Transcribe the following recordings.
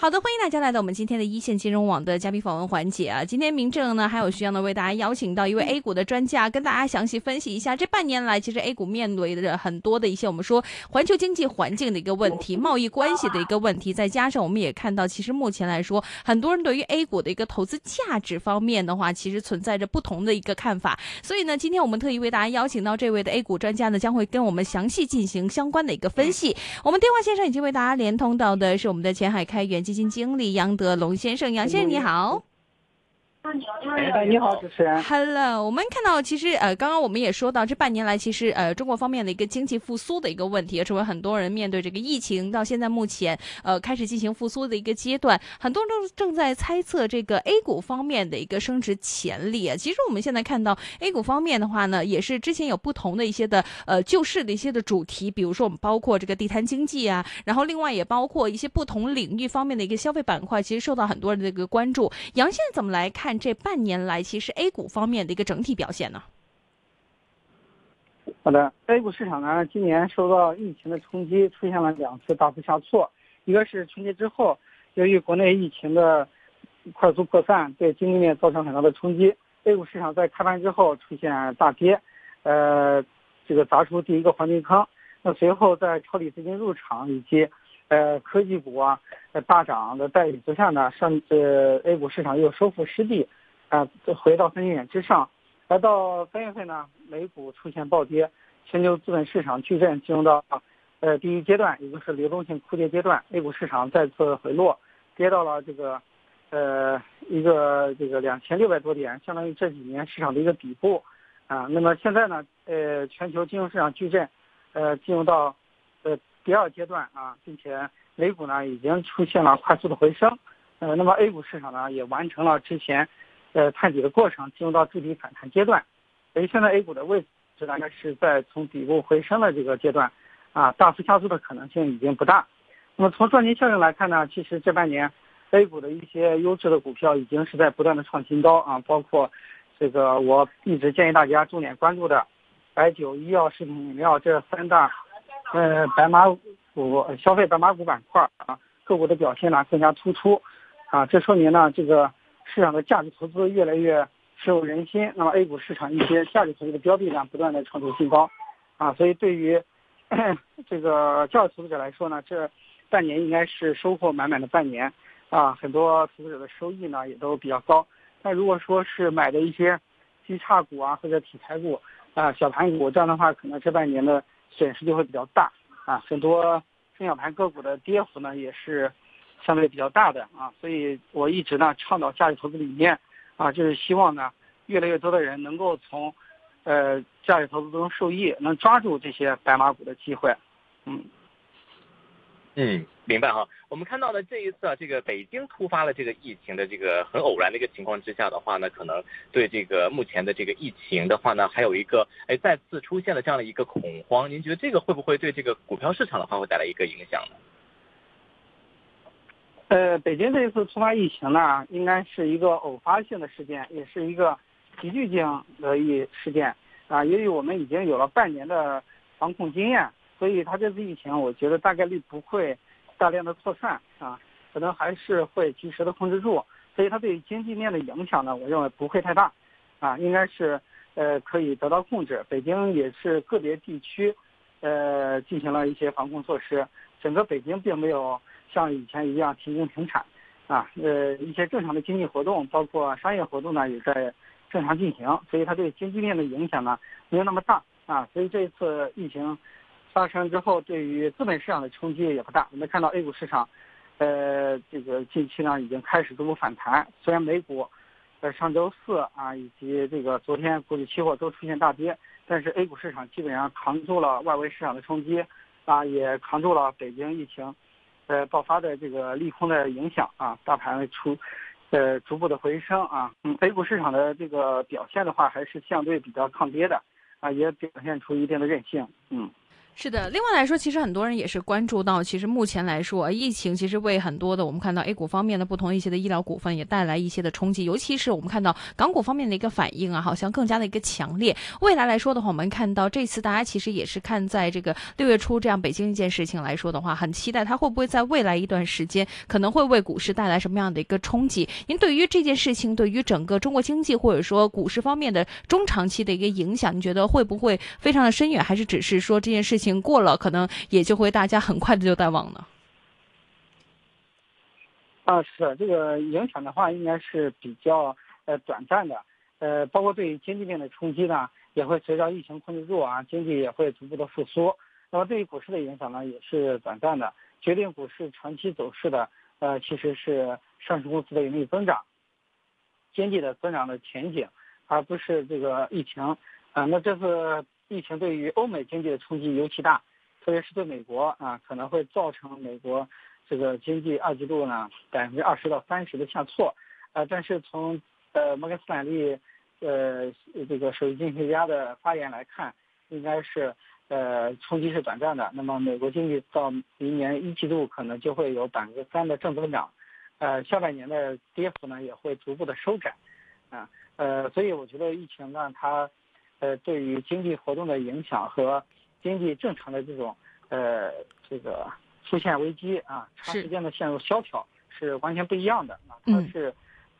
好的，欢迎大家来到我们今天的一线金融网的嘉宾访问环节啊！今天明正呢还有徐阳呢为大家邀请到一位 A 股的专家，跟大家详细分析一下这半年来其实 A 股面对的很多的一些我们说环球经济环境的一个问题、贸易关系的一个问题，再加上我们也看到，其实目前来说，很多人对于 A 股的一个投资价值方面的话，其实存在着不同的一个看法。所以呢，今天我们特意为大家邀请到这位的 A 股专家呢，将会跟我们详细进行相关的一个分析。我们电话线上已经为大家连通到的是我们的前海开源基金经理杨。德龙先生，杨先生你好。哎，你好，主持人。Hello，我们看到其实呃，刚刚我们也说到，这半年来其实呃，中国方面的一个经济复苏的一个问题，也成为很多人面对这个疫情到现在目前呃开始进行复苏的一个阶段，很多人都正在猜测这个 A 股方面的一个升值潜力啊。其实我们现在看到 A 股方面的话呢，也是之前有不同的一些的呃救市的一些的主题，比如说我们包括这个地摊经济啊，然后另外也包括一些不同领域方面的一个消费板块，其实受到很多人的一个关注。杨先生怎么来看看这半年来？其实 A 股方面的一个整体表现呢？好的，A 股市场呢，今年受到疫情的冲击，出现了两次大幅下挫。一个是春节之后，由于国内疫情的快速扩散，对经济面造成很大的冲击，A 股市场在开盘之后出现大跌，呃，这个砸出第一个黄金坑。那随后在抄底资金入场以及呃科技股啊大涨的带领之下呢，上呃 A 股市场又收复失地。啊，回到三千点之上，而到三月份呢，美股出现暴跌，全球资本市场巨震进入到呃第一阶段，也就是流动性枯竭阶段，A 股市场再次回落，跌到了这个呃一个这个两千六百多点，相当于这几年市场的一个底部啊。那么现在呢，呃，全球金融市场巨震，呃，进入到呃第二阶段啊，并且美股呢已经出现了快速的回升，呃，那么 A 股市场呢也完成了之前。呃，探底的过程进入到筑底反弹阶段，所以现在 A 股的位置大概是在从底部回升的这个阶段，啊，大幅下挫的可能性已经不大。那么从赚钱效应来看呢，其实这半年 A 股的一些优质的股票已经是在不断的创新高啊，包括这个我一直建议大家重点关注的白酒、医药、食品饮料这三大呃白马股消费白马股板块啊，个股的表现呢更加突出，啊，这说明呢这个。市场的价值投资越来越深入人心，那么 A 股市场一些价值投资的标的呢，不断的创出新高，啊，所以对于 这个价值投资者来说呢，这半年应该是收获满满的半年，啊，很多投资者的收益呢也都比较高。但如果说是买的一些基差股啊或者题材股啊小盘股，这样的话可能这半年的损失就会比较大，啊，很多中小盘个股的跌幅呢也是。相对比较大的啊，所以我一直呢倡导价值投资理念，啊，就是希望呢越来越多的人能够从，呃价值投资中受益，能抓住这些白马股的机会，嗯，嗯，明白哈。我们看到的这一次啊，这个北京突发了这个疫情的这个很偶然的一个情况之下的话呢，可能对这个目前的这个疫情的话呢，还有一个哎再次出现了这样的一个恐慌，您觉得这个会不会对这个股票市场的话会带来一个影响呢？呃，北京这一次突发疫情呢，应该是一个偶发性的事件，也是一个急剧性的一事件啊。由于我们已经有了半年的防控经验，所以它这次疫情，我觉得大概率不会大量的扩散啊，可能还是会及时的控制住。所以它对于经济面的影响呢，我认为不会太大啊，应该是呃可以得到控制。北京也是个别地区呃进行了一些防控措施，整个北京并没有。像以前一样停工停产，啊，呃，一些正常的经济活动，包括商业活动呢，也在正常进行，所以它对经济面的影响呢没有那么大，啊，所以这一次疫情发生之后，对于资本市场的冲击也不大。我们看到 A 股市场，呃，这个近期呢已经开始逐步反弹，虽然美股在上周四啊以及这个昨天股指期货都出现大跌，但是 A 股市场基本上扛住了外围市场的冲击，啊，也扛住了北京疫情。呃，爆发的这个利空的影响啊，大盘出，呃，逐步的回升啊，嗯，A 股市场的这个表现的话，还是相对比较抗跌的，啊，也表现出一定的韧性，嗯。是的，另外来说，其实很多人也是关注到，其实目前来说，疫情其实为很多的我们看到 A 股方面的不同一些的医疗股份也带来一些的冲击，尤其是我们看到港股方面的一个反应啊，好像更加的一个强烈。未来来说的话，我们看到这次大家其实也是看在这个六月初这样北京一件事情来说的话，很期待它会不会在未来一段时间可能会为股市带来什么样的一个冲击？您对于这件事情，对于整个中国经济或者说股市方面的中长期的一个影响，你觉得会不会非常的深远，还是只是说这件事情？过了，可能也就会大家很快的就淡忘了。啊，是这个影响的话，应该是比较呃短暂的，呃，包括对于经济面的冲击呢，也会随着疫情控制住啊，经济也会逐步的复苏。那么对于股市的影响呢，也是短暂的。决定股市长期走势的，呃，其实是上市公司的盈利增长，经济的增长的前景，而不是这个疫情。啊，那这次。疫情对于欧美经济的冲击尤其大，特别是对美国啊，可能会造成美国这个经济二季度呢百分之二十到三十的下挫，呃，但是从呃摩根斯坦利呃这个首席经济学家的发言来看，应该是呃冲击是短暂的。那么美国经济到明年一季度可能就会有百分之三的正增长，呃，下半年的跌幅呢也会逐步的收窄，啊，呃，所以我觉得疫情呢它。呃，对于经济活动的影响和经济正常的这种呃这个出现危机啊，长时间的陷入萧条是完全不一样的啊，它是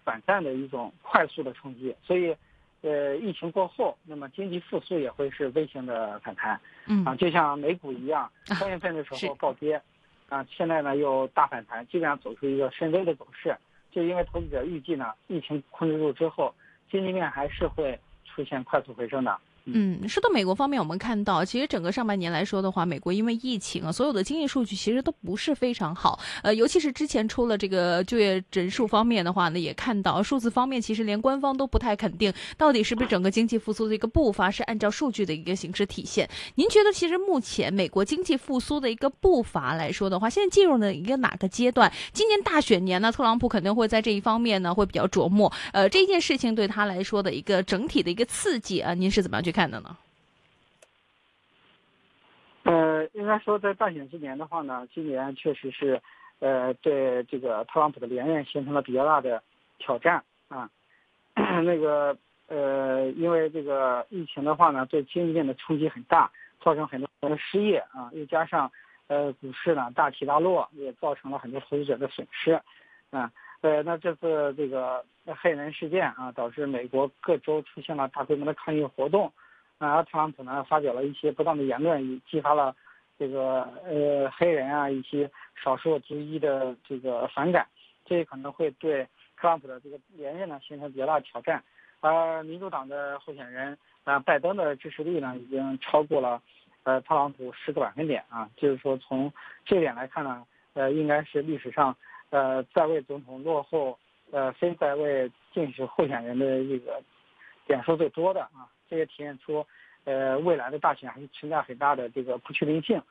短暂的一种快速的冲击，所以呃疫情过后，那么经济复苏也会是微型的反弹，嗯。啊，就像美股一样，三月份的时候暴跌，啊，现在呢又大反弹，基本上走出一个深 V 的走势，就因为投资者预计呢，疫情控制住之后，经济面还是会。出现快速回升的。嗯，说到美国方面，我们看到其实整个上半年来说的话，美国因为疫情啊，所有的经济数据其实都不是非常好。呃，尤其是之前出了这个就业人数方面的话呢，也看到数字方面其实连官方都不太肯定，到底是不是整个经济复苏的一个步伐是按照数据的一个形式体现。您觉得其实目前美国经济复苏的一个步伐来说的话，现在进入了一个哪个阶段？今年大选年呢，特朗普肯定会在这一方面呢会比较琢磨。呃，这件事情对他来说的一个整体的一个刺激啊，您是怎么样去？看看的呢？呃，应该说在大选之年的话呢，今年确实是，呃，对这个特朗普的连任形成了比较大的挑战啊。那个呃，因为这个疫情的话呢，对经济面的冲击很大，造成很多人的失业啊，又加上呃股市呢大起大落，也造成了很多投资者的损失啊。呃，那这次这个黑人事件啊，导致美国各州出现了大规模的抗议活动。啊，特朗普呢发表了一些不当的言论，也激发了这个呃黑人啊一些少数族裔的这个反感，这可能会对特朗普的这个连任呢形成比较大的挑战。而民主党的候选人啊拜登的支持率呢已经超过了呃特朗普十个百分点啊，就是说从这点来看呢，呃应该是历史上呃在位总统落后呃非在位竞选候选人的这个点数最多的啊。这也体现出，呃，未来的大选还是存在很大的这个不确定性，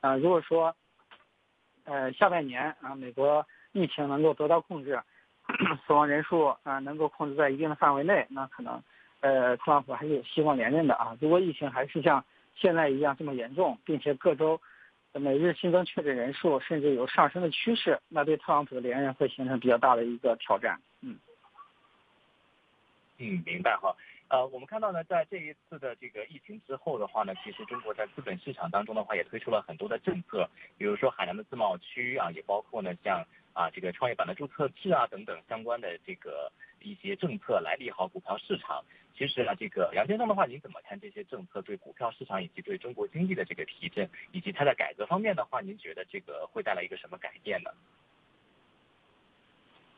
啊，如果说，呃，下半年啊，美国疫情能够得到控制，死亡人数啊能够控制在一定的范围内，那可能，呃，特朗普还是有希望连任的啊。如果疫情还是像现在一样这么严重，并且各州每日新增确诊人数甚至有上升的趋势，那对特朗普的连任会形成比较大的一个挑战。嗯，嗯，明白哈。呃，我们看到呢，在这一次的这个疫情之后的话呢，其实中国在资本市场当中的话，也推出了很多的政策，比如说海南的自贸区啊，也包括呢像啊这个创业板的注册制啊等等相关的这个一些政策来利好股票市场。其实呢，这个杨先生的话，您怎么看这些政策对股票市场以及对中国经济的这个提振，以及它的改革方面的话，您觉得这个会带来一个什么改变呢？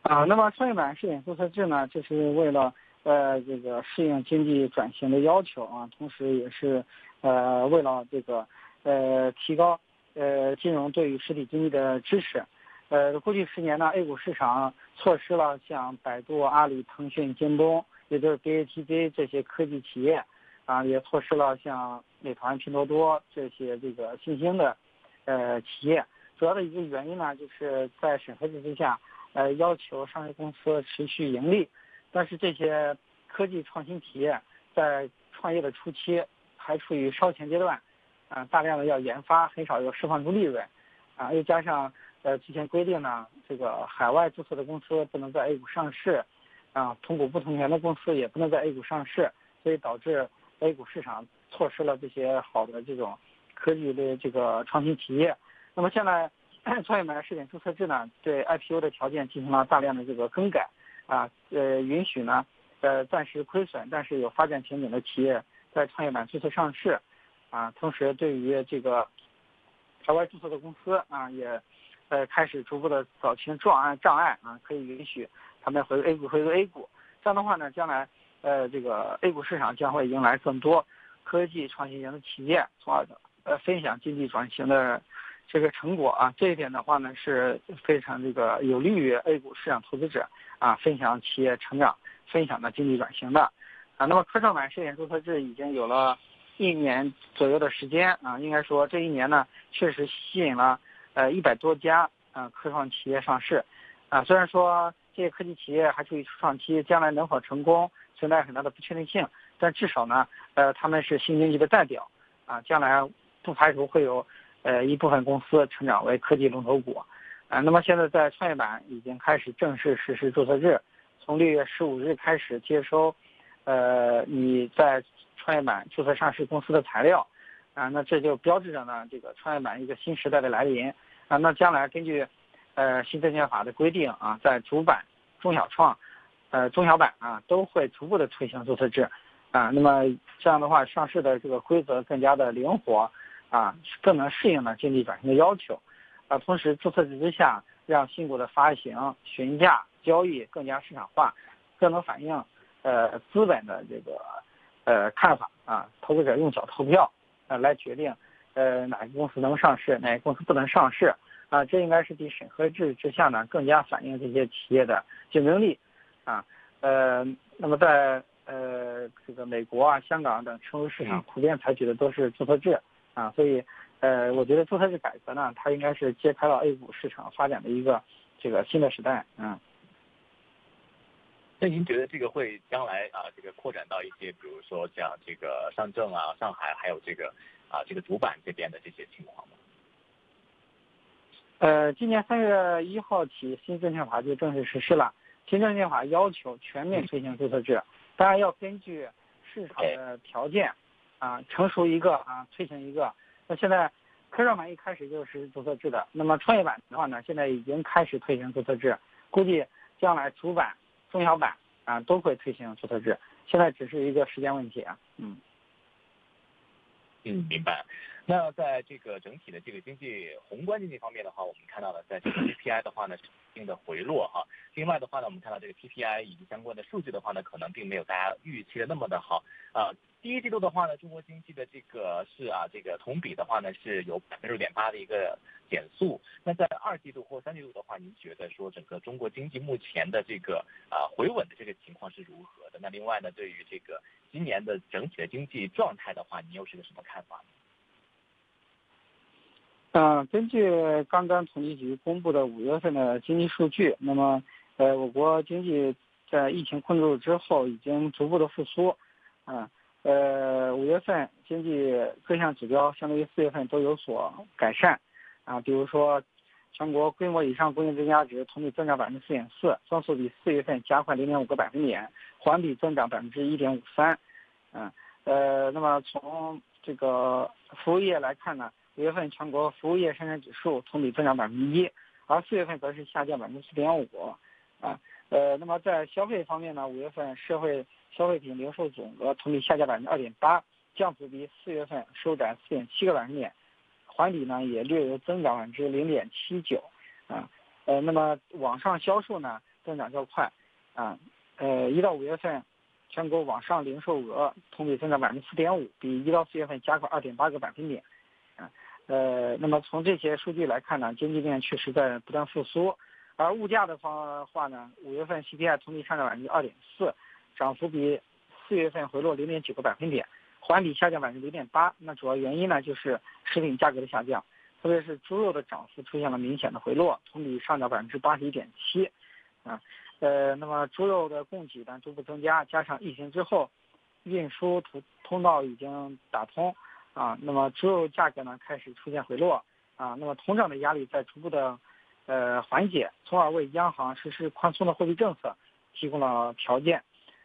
啊，那么创业板试点注册制呢，就是为了。呃，这个适应经济转型的要求啊，同时也是，呃，为了这个，呃，提高呃金融对于实体经济的支持，呃，过去十年呢，A 股市场错失了像百度、阿里、腾讯、京东，也就是 BATC 这些科技企业，啊，也错失了像美团、拼多多这些这个新兴的，呃，企业。主要的一个原因呢，就是在审核制之下，呃，要求上市公司持续盈利。但是这些科技创新企业在创业的初期还处于烧钱阶段，啊，大量的要研发，很少有释放出利润，啊，又加上呃之前规定呢，这个海外注册的公司不能在 A 股上市，啊，同股不同权的公司也不能在 A 股上市，所以导致 A 股市场错失了这些好的这种科技的这个创新企业。那么现在 创业板试点注册制呢，对 IPO 的条件进行了大量的这个更改，啊，呃，允许呢，呃，暂时亏损但是有发展前景的企业在创业板注册上市。啊，同时对于这个海外注册的公司啊，也呃开始逐步的扫清障碍障碍啊，可以允许他们回 A 股回归 A 股。这样的话呢，将来呃这个 A 股市场将会迎来更多科技创新型的企业，从而呃分享经济转型的这个成果啊。这一点的话呢，是非常这个有利于 A 股市场投资者啊分享企业成长、分享的经济转型的啊。那么科创板试点注册制已经有了。一年左右的时间啊，应该说这一年呢，确实吸引了呃一百多家啊科创企业上市，啊虽然说这些科技企业还处于初创期，将来能否成功存在很大的不确定性，但至少呢，呃他们是新经济的代表，啊将来不排除会有呃一部分公司成长为科技龙头股，啊那么现在在创业板已经开始正式实施注册制，从六月十五日开始接收，呃你在。创业板注册上市公司的材料，啊，那这就标志着呢这个创业板一个新时代的来临，啊，那将来根据，呃新证券法的规定啊，在主板、中小创，呃中小板啊都会逐步的推行注册制，啊，那么这样的话上市的这个规则更加的灵活，啊，更能适应呢经济转型的要求，啊，同时注册制之下，让新股的发行、询价、交易更加市场化，更能反映呃资本的这个。呃，看法。啊，投资者用脚投票，呃，来决定，呃，哪个公司能上市，哪个公司不能上市，啊，这应该是比审核制之下呢更加反映这些企业的竞争力，啊，呃，那么在呃这个美国啊、香港等成熟市场普遍采取的都是注册制，啊，所以呃，我觉得注册制改革呢，它应该是揭开了 A 股市场发展的一个这个新的时代，嗯。那您觉得这个会将来啊，这个扩展到一些，比如说像这个上证啊、上海，还有这个啊这个主板这边的这些情况吗？呃，今年三月一号起，新证券法就正式实施了。新证券法要求全面推行注册制，当然要根据市场的条件啊，成熟一个啊，推行一个。那现在科创板一开始就是注册制的，那么创业板的话呢，现在已经开始推行注册制，估计将来主板。中小板啊都会推行注册制，现在只是一个时间问题啊。嗯，嗯，明白。那在这个整体的这个经济宏观经济方面的话，我们看到了在这个 PPI 的话呢，是一定的回落哈。另外的话呢，我们看到这个 PPI 以及相关的数据的话呢，可能并没有大家预期的那么的好啊。第一季度的话呢，中国经济的这个是啊，这个同比的话呢是有百分之六点八的一个减速。那在二季度或三季度的话，您觉得说整个中国经济目前的这个啊回稳的这个情况是如何的？那另外呢，对于这个今年的整体的经济状态的话，你又是个什么看法呢？嗯，根据刚刚统计局公布的五月份的经济数据，那么呃，我国经济在疫情控制之后已经逐步的复苏，啊。呃，五月份经济各项指标相对于四月份都有所改善，啊，比如说，全国规模以上工业增加值同比增长百分之四点四，增速比四月份加快零点五个百分点，环比增长百分之一点五三，嗯，呃，那么从这个服务业来看呢，五月份全国服务业生产指数同比增长百分之一，而四月份则是下降百分之四点五，啊，呃，那么在消费方面呢，五月份社会。消费品零售总额同比下降百分之二点八，降幅比四月份收窄四点七个百分点，环比呢也略有增长百分之零点七九，啊，呃，那么网上销售呢增长较快，啊，呃，一到五月份，全国网上零售额同比增长百分之四点五，比一到四月份加快二点八个百分点，呃，那么从这些数据来看呢，经济面确实在不断复苏，而物价的方话呢，五月份 CPI 同比上涨百分之二点四。涨幅比四月份回落零点九个百分点，环比下降百分之零点八。那主要原因呢，就是食品价格的下降，特别是猪肉的涨幅出现了明显的回落，同比上涨百分之八十一点七。啊，呃，那么猪肉的供给呢逐步增加，加上疫情之后运输途通道已经打通，啊，那么猪肉价格呢开始出现回落啊，那么通胀的压力在逐步的呃缓解，从而为央行实施宽松的货币政策提供了条件。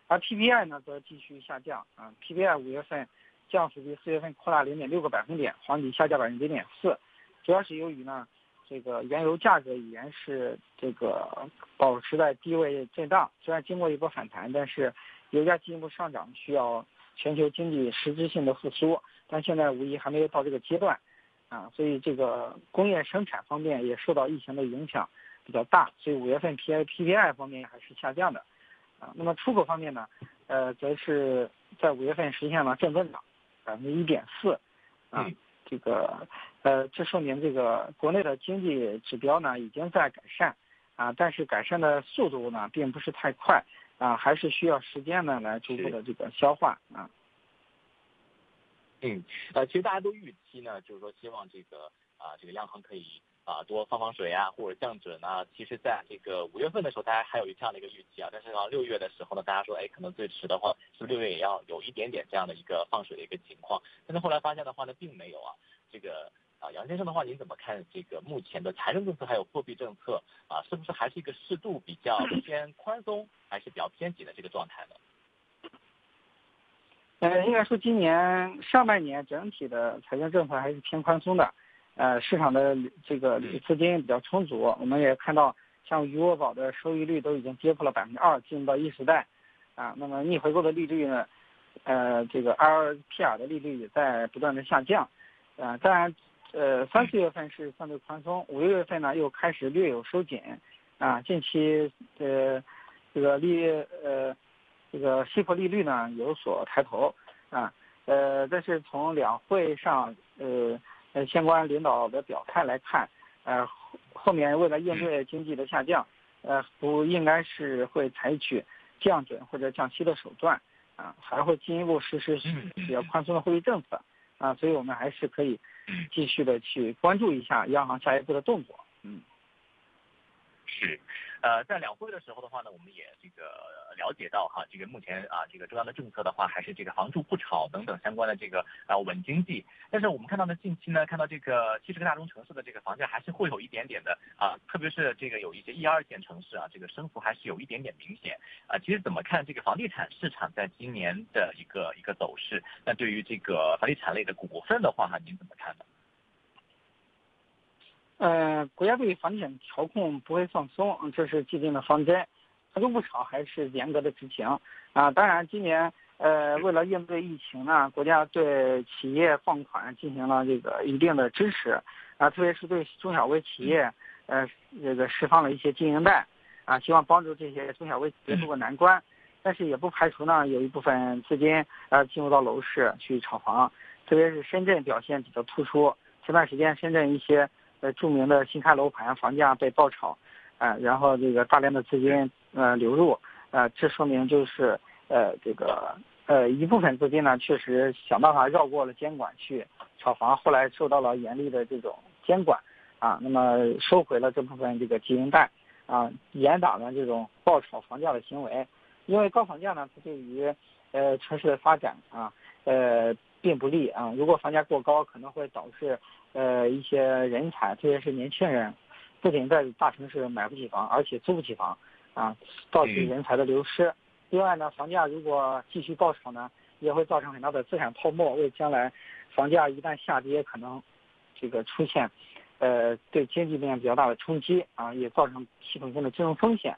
而 PPI 呢则继续下降啊，PPI 五月份降幅比四月份扩大零点六个百分点，环比下降百分之零点四，主要是由于呢这个原油价格依然是这个保持在低位震荡，虽然经过一波反弹，但是油价进一步上涨需要全球经济实质性的复苏。但现在无疑还没有到这个阶段，啊，所以这个工业生产方面也受到疫情的影响比较大，所以五月份 P I P P I 方面还是下降的，啊，那么出口方面呢，呃，则是在五月份实现了正增长，百分之一点四，啊，这个呃，这说明这个国内的经济指标呢已经在改善，啊，但是改善的速度呢并不是太快，啊，还是需要时间呢来逐步的这个消化，啊。嗯，呃，其实大家都预期呢，就是说希望这个啊，这个央行可以啊多放放水啊，或者降准啊。其实，在这个五月份的时候，大家还有一这样的一个预期啊。但是到六月的时候呢，大家说，哎，可能最迟的话，是不是六月也要有一点点这样的一个放水的一个情况？但是后来发现的话呢，并没有啊。这个啊，杨先生的话，您怎么看这个目前的财政政策还有货币政策啊，是不是还是一个适度比较偏宽松，还是比较偏紧的这个状态呢？呃，应该说今年上半年整体的财政政策还是偏宽松的，呃，市场的这个资金比较充足。我们也看到，像余额宝的收益率都已经跌破了百分之二，进入到一时代，啊，那么逆回购的利率呢，呃，这个 LPR 的利率也在不断的下降，啊，当然，呃，三四月份是相对宽松，五六月份呢又开始略有收紧，啊，近期呃，这个利呃。这个息口利率呢有所抬头，啊，呃，但是从两会上呃呃相关领导的表态来看，呃后面为了应对经济的下降，呃不应该是会采取降准或者降息的手段，啊，还会进一步实施比较宽松的货币政策，啊，所以我们还是可以继续的去关注一下央行下一步的动作，嗯。是，呃，在两会的时候的话呢，我们也这个了解到哈，这个目前啊，这个中央的政策的话，还是这个房住不炒等等相关的这个啊稳经济。但是我们看到呢，近期呢，看到这个七十个大中城市的这个房价还是会有一点点的啊，特别是这个有一些一二线城市啊，这个升幅还是有一点点明显啊。其实怎么看这个房地产市场在今年的一个一个走势？那对于这个房地产类的股份的话哈，您怎么看呢？呃，国家对房地产调控不会放松，这是既定的方针，房住不炒还是严格的执行啊。当然，今年呃，为了应对疫情呢，国家对企业放款进行了这个一定的支持啊，特别是对中小微企业呃这个释放了一些经营贷啊，希望帮助这些中小微企业渡过难关。但是也不排除呢，有一部分资金呃进入到楼市去炒房，特别是深圳表现比较突出。前段时间深圳一些。呃，著名的新开楼盘房价被爆炒，啊，然后这个大量的资金呃流入，啊，这说明就是呃这个呃一部分资金呢确实想办法绕过了监管去炒房，后来受到了严厉的这种监管，啊，那么收回了这部分这个经营贷，啊，严打了这种爆炒房价的行为，因为高房价呢，它对于呃城市的发展啊，呃并不利啊，如果房价过高，可能会导致。呃，一些人才，特别是年轻人，不仅在大城市买不起房，而且租不起房，啊，造成人才的流失。另外呢，房价如果继续暴涨呢，也会造成很大的资产泡沫，为将来房价一旦下跌，可能这个出现呃对经济面比较大的冲击啊，也造成系统性的金融风险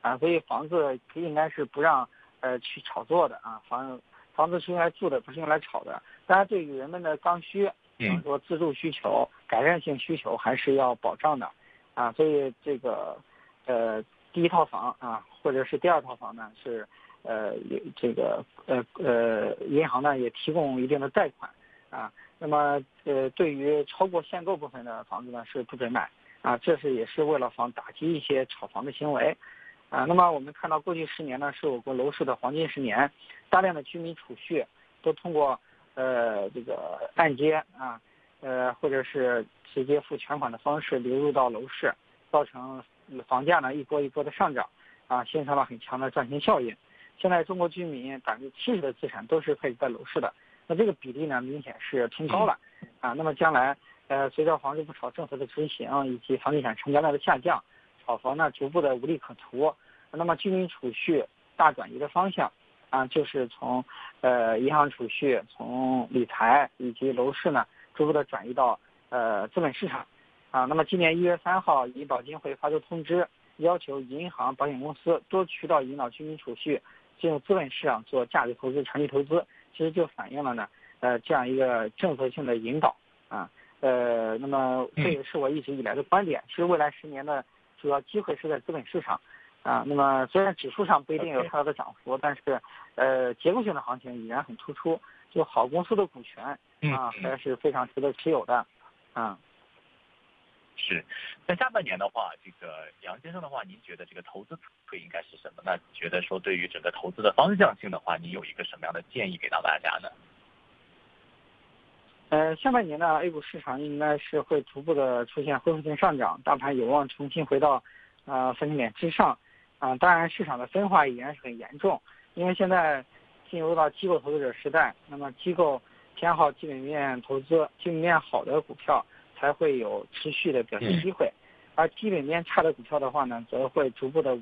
啊。所以房子应该是不让呃去炒作的啊，房房子是用来住的，不是用来炒的。当然，对于人们的刚需。比方说自住需求、改善性需求还是要保障的，啊，所以这个，呃，第一套房啊，或者是第二套房呢，是，呃，这个，呃呃，银行呢也提供一定的贷款，啊，那么呃，对于超过限购部分的房子呢是不准买，啊，这是也是为了防打击一些炒房的行为，啊，那么我们看到过去十年呢是我国楼市的黄金十年，大量的居民储蓄都通过。呃，这个按揭啊，呃，或者是直接付全款的方式流入到楼市，造成房价呢一波一波的上涨，啊，形成了很强的赚钱效应。现在中国居民百分之七十的资产都是配置在楼市的，那这个比例呢，明显是偏高了，啊，那么将来，呃，随着房住不炒政策的执行以及房地产成交量的下降，炒房呢逐步的无利可图，那么居民储蓄大转移的方向，啊，就是从，呃，银行储蓄、从理财以及楼市呢，逐步的转移到，呃，资本市场，啊，那么今年一月三号，银保监会发出通知，要求银行、保险公司多渠道引导居民储蓄进入资本市场做价值投资、长期投资。其实就反映了呢，呃，这样一个政策性的引导啊，呃，那么这也是我一直以来的观点。其实未来十年的主要机会是在资本市场啊。那么虽然指数上不一定有太大的涨幅，但是呃，结构性的行情依然很突出。就好公司的股权啊，还是非常值得持有的啊。是，在下半年的话，这个杨先生的话，您觉得这个投资会应该是什么？那觉得说对于整个投资的方向性的话，你有一个什么样的建议给到大家呢？呃，下半年呢，A 股市场应该是会逐步的出现恢复性上涨，大盘有望重新回到啊三千点之上啊。当然，市场的分化依然是很严重，因为现在进入到机构投资者时代，那么机构偏好基本面投资，基本面好的股票。才会有持续的表现机会，而基本面差的股票的话呢，则会逐步的，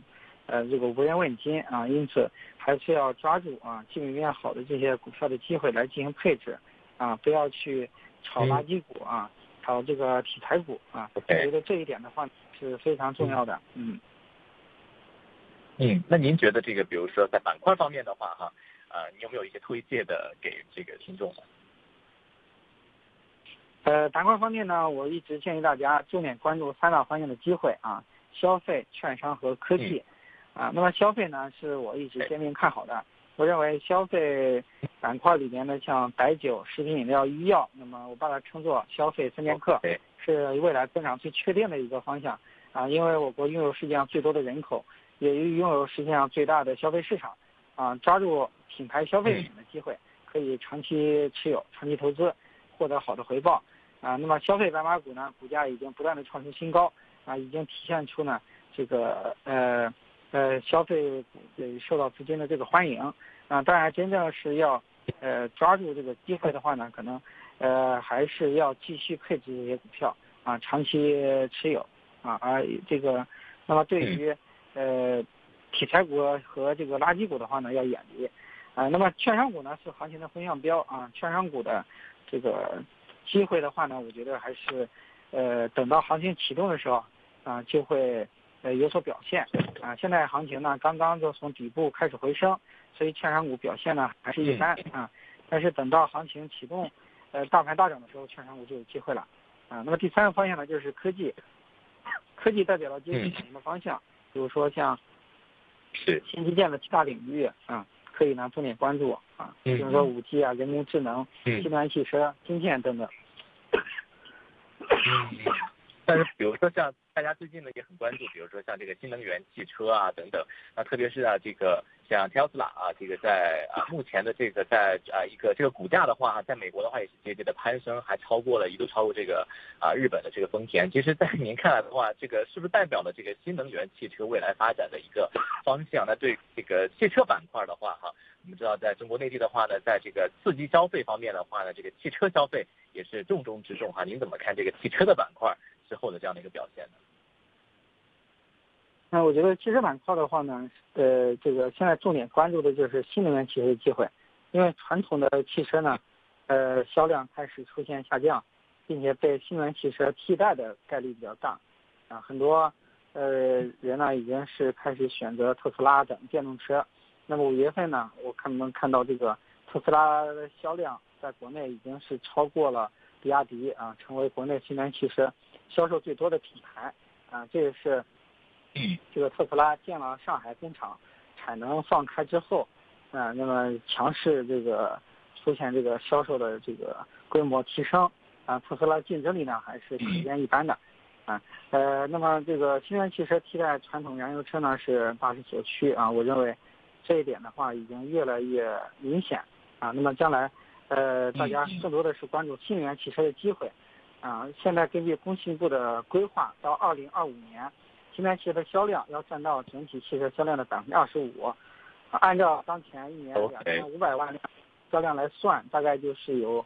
呃，这个无人问津啊。因此，还是要抓住啊基本面好的这些股票的机会来进行配置，啊，不要去炒垃圾股啊，炒这个题材股啊。我觉得这一点的话是非常重要的。嗯。嗯，那您觉得这个，比如说在板块方面的话，哈，呃，你有没有一些推荐的给这个听众呢？呃，板块方面呢，我一直建议大家重点关注三大方向的机会啊，消费、券商和科技，啊，那么消费呢是我一直坚定看好的。我认为消费板块里面呢像白酒、食品饮料、医药，那么我把它称作消费三剑客，是未来增长最确定的一个方向啊。因为我国拥有世界上最多的人口，也拥有世界上最大的消费市场，啊，抓住品牌消费品的机会，可以长期持有、长期投资，获得好的回报。啊，那么消费白马股呢，股价已经不断的创出新高，啊，已经体现出呢这个呃呃消费呃受到资金的这个欢迎，啊，当然真正是要呃抓住这个机会的话呢，可能呃还是要继续配置这些股票啊，长期持有啊，而这个那么对于呃题材股和这个垃圾股的话呢，要远离，啊，那么券商股呢是行情的风向标啊，券商股的这个。机会的话呢，我觉得还是，呃，等到行情启动的时候，啊，就会呃有所表现，啊，现在行情呢刚刚就从底部开始回升，所以券商股表现呢还是一般啊，但是等到行情启动，呃，大盘大涨的时候，券商股就有机会了，啊，那么第三个方向呢就是科技，科技代表了经济产业的方向，比如说像，是。新基建的七大领域啊。可以呢，重点关注啊，比如说五 G 啊、人工智能、新能源汽车、芯片等等。但是，比如说像大家最近呢也很关注，比如说像这个新能源汽车啊等等，那特别是啊这个像 Tesla 啊，这个在啊目前的这个在啊一个这个股价的话，在美国的话也是节节的攀升，还超过了一度超过这个啊日本的这个丰田。其实，在您看来的话，这个是不是代表了这个新能源汽车未来发展的一个方向？那对这个汽车板块的话，哈，我们知道在中国内地的话呢，在这个刺激消费方面的话呢，这个汽车消费也是重中之重哈。您怎么看这个汽车的板块？之后的这样的一个表现呢？那我觉得汽车板块的话呢，呃，这个现在重点关注的就是新能源汽车的机会，因为传统的汽车呢，呃，销量开始出现下降，并且被新能源汽车替代的概率比较大，啊，很多呃人呢已经是开始选择特斯拉等电动车。那么五月份呢，我看能看到这个特斯拉的销量在国内已经是超过了比亚迪啊，成为国内新能源汽车。销售最多的品牌啊，这也是这个特斯拉建了上海工厂，产能放开之后啊，那么强势这个出现这个销售的这个规模提升啊，特斯拉竞争力呢还是普遍一般的啊，呃，那么这个新能源汽车替代传统燃油车呢是大势所趋啊，我认为这一点的话已经越来越明显啊，那么将来呃大家更多的是关注新能源汽车的机会。啊，现在根据工信部的规划，到二零二五年，新能源汽车的销量要占到整体汽车销量的百分之二十五。按照当前一年两千五百万辆销量来算，大概就是有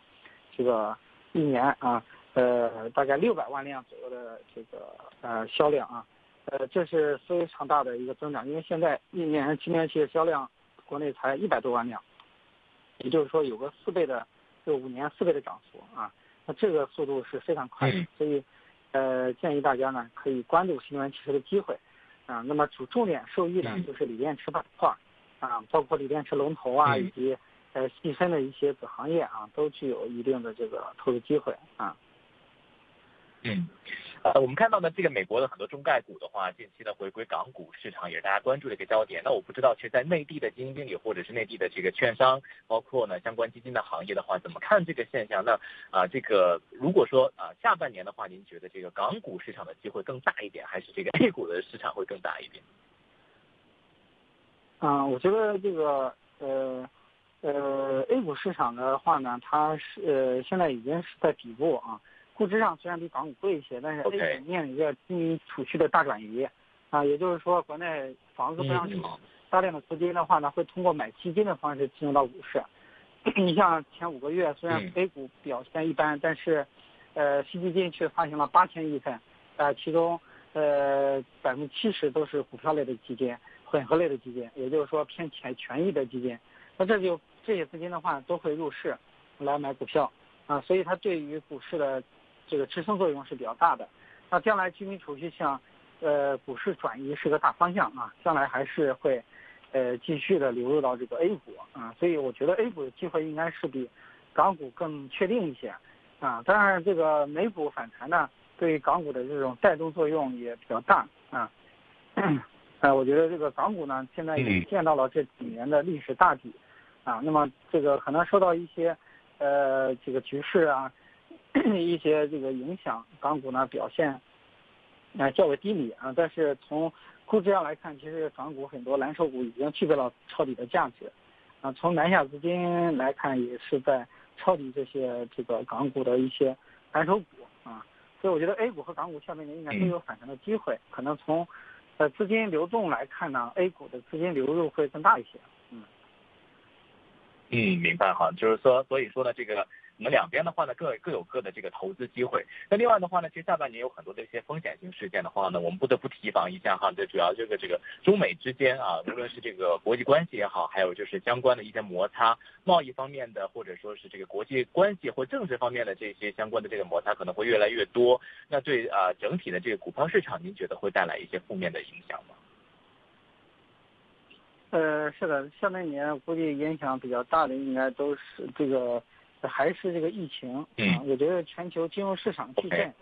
这个一年啊，呃，大概六百万辆左右的这个呃销量啊，呃，这是非常大的一个增长，因为现在一年新能源汽车销量国内才一百多万辆，也就是说有个四倍的，就五年四倍的涨幅啊，那这个速度是非常快的，所以呃建议大家呢可以关注新能源汽车的机会。啊，那么主重点受益呢，就是锂电池板块，啊，包括锂电池龙头啊，以及呃细分的一些子行业啊，都具有一定的这个投资机会啊。嗯。呃，我们看到呢，这个美国的很多中概股的话，近期呢回归港股市场也是大家关注的一个焦点。那我不知道，其实，在内地的基金经理或者是内地的这个券商，包括呢相关基金的行业的话，怎么看这个现象？那啊，这个如果说啊下半年的话，您觉得这个港股市场的机会更大一点，还是这个 A 股的市场会更大一点？啊，我觉得这个呃呃 A 股市场的话呢，它是呃现在已经是在底部啊。估值上虽然比港股贵一些，但是 A 股面临着居民储蓄的大转移，啊，也就是说国内房子不让炒，大量的资金的话呢，会通过买基金的方式进入到股市。你像前五个月，虽然 A 股表现一般，但是，呃，新基金却发行了八千亿份，呃，其中，呃，百分之七十都是股票类的基金，混合类的基金，也就是说偏权权益的基金。那这就这些资金的话，都会入市来买股票，啊，所以它对于股市的。这个支撑作用是比较大的，那将来居民储蓄向，呃，股市转移是个大方向啊，将来还是会，呃，继续的流入到这个 A 股啊，所以我觉得 A 股的机会应该是比港股更确定一些，啊，当然这个美股反弹呢，对港股的这种带动作用也比较大啊，呃，我觉得这个港股呢，现在也见到了这几年的历史大底，啊，那么这个可能受到一些，呃，这个局势啊。一些这个影响，港股呢表现啊较为低迷啊，但是从估值上来看，其实港股很多蓝筹股已经具备了抄底的价值啊。从南下资金来看，也是在抄底这些这个港股的一些蓝筹股啊。所以我觉得 A 股和港股下半年应该都有反弹的机会。可能从呃资金流动来看呢，A 股的资金流入会更大一些。嗯，嗯，明白哈，就是说，所以说呢，这个。我们两边的话呢，各各有各的这个投资机会。那另外的话呢，其实下半年有很多的一些风险性事件的话呢，我们不得不提防一下哈。这主要这个这个中美之间啊，无论是这个国际关系也好，还有就是相关的一些摩擦、贸易方面的，或者说是这个国际关系或政治方面的这些相关的这个摩擦可能会越来越多。那对啊，整体的这个股票市场，您觉得会带来一些负面的影响吗？呃，是的，下半年估计影响比较大的应该都是这个。还是这个疫情啊，我觉得全球金融市场巨变，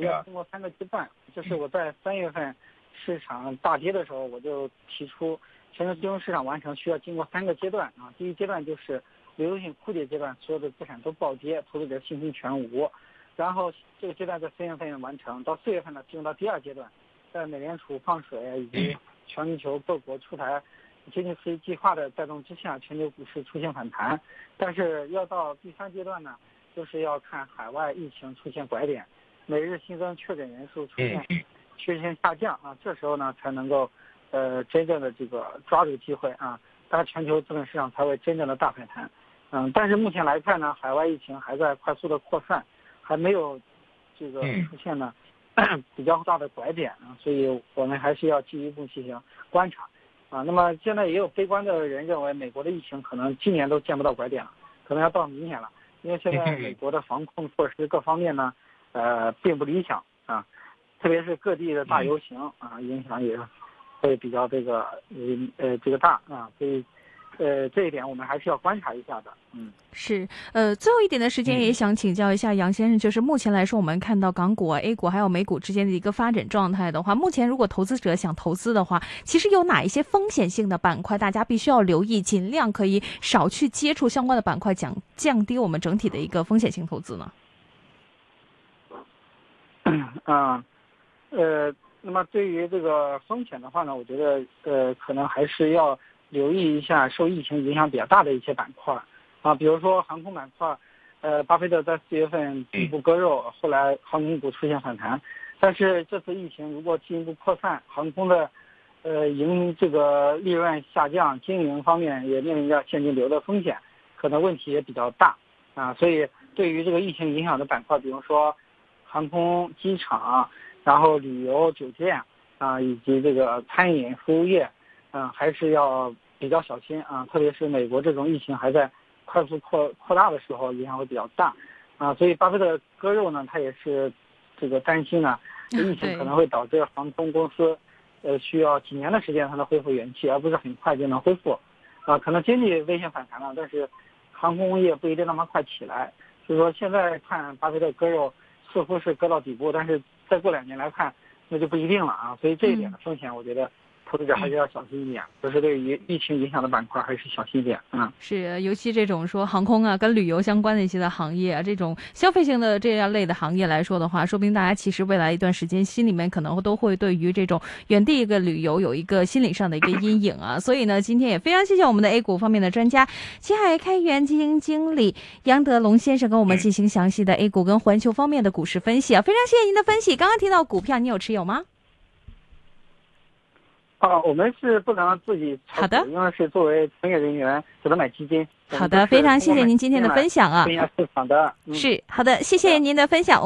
要通过三个阶段。就是我在三月份市场大跌的时候，我就提出，全球金融市场完成需要经过三个阶段啊。第一阶段就是流动性枯竭阶段，所有的资产都暴跌，投资者信心全无。然后这个阶段在三月份完成，到四月份呢进入到第二阶段，在美联储放水以及全球各国出台。经济刺激计划的带动之下，全球股市出现反弹，但是要到第三阶段呢，就是要看海外疫情出现拐点，每日新增确诊人数出现曲线下降啊，这时候呢才能够，呃，真正的这个抓住机会啊，当全球资本市场才会真正的大反弹。嗯，但是目前来看呢，海外疫情还在快速的扩散，还没有这个出现呢 比较大的拐点啊，所以我们还是要进一步进行观察。啊，那么现在也有悲观的人认为，美国的疫情可能今年都见不到拐点了，可能要到明年了，因为现在 美国的防控措施各方面呢，呃，并不理想啊，特别是各地的大游行啊，影响也会比较这个呃呃这个大啊，所以。呃，这一点我们还是要观察一下的。嗯，是。呃，最后一点的时间也想请教一下杨先生，就是目前来说，我们看到港股、A 股还有美股之间的一个发展状态的话，目前如果投资者想投资的话，其实有哪一些风险性的板块，大家必须要留意，尽量可以少去接触相关的板块，降降低我们整体的一个风险性投资呢？啊，呃，那么对于这个风险的话呢，我觉得呃，可能还是要。留意一下受疫情影响比较大的一些板块，啊，比如说航空板块，呃，巴菲特在四月份底部割肉，后来航空股出现反弹，但是这次疫情如果进一步扩散，航空的，呃，营这个利润下降，经营方面也面临着现金流的风险，可能问题也比较大啊。所以对于这个疫情影响的板块，比如说航空、机场，然后旅游、酒店啊，以及这个餐饮服务业，嗯，还是要比较小心啊。特别是美国这种疫情还在快速扩扩大的时候，影响会比较大啊。所以巴菲特割肉呢，他也是这个担心呢，疫情可能会导致航空公司。呃，需要几年的时间才能恢复元气，而不是很快就能恢复，啊，可能经济危险反弹了，但是航空业不一定那么快起来。所以说现在看巴菲特割肉似乎是割到底部，但是再过两年来看，那就不一定了啊。所以这一点的风险，我觉得。投资者还是要小心一点，就是对于疫情影响的板块还是小心一点啊。是，尤其这种说航空啊、跟旅游相关的一些的行业啊，这种消费性的这样类的行业来说的话，说不定大家其实未来一段时间心里面可能都会对于这种远地一个旅游有一个心理上的一个阴影啊。所以呢，今天也非常谢谢我们的 A 股方面的专家，青海开源基金经理杨德龙先生跟我们进行详细的 A 股跟环球方面的股市分析啊。非常谢谢您的分析。刚刚提到股票，你有持有吗？啊，我们是不能自己好的，因为是作为从业人员只能买基金。好的，非常谢谢您今天的分享啊。市场的，是好的，谢谢您的分享。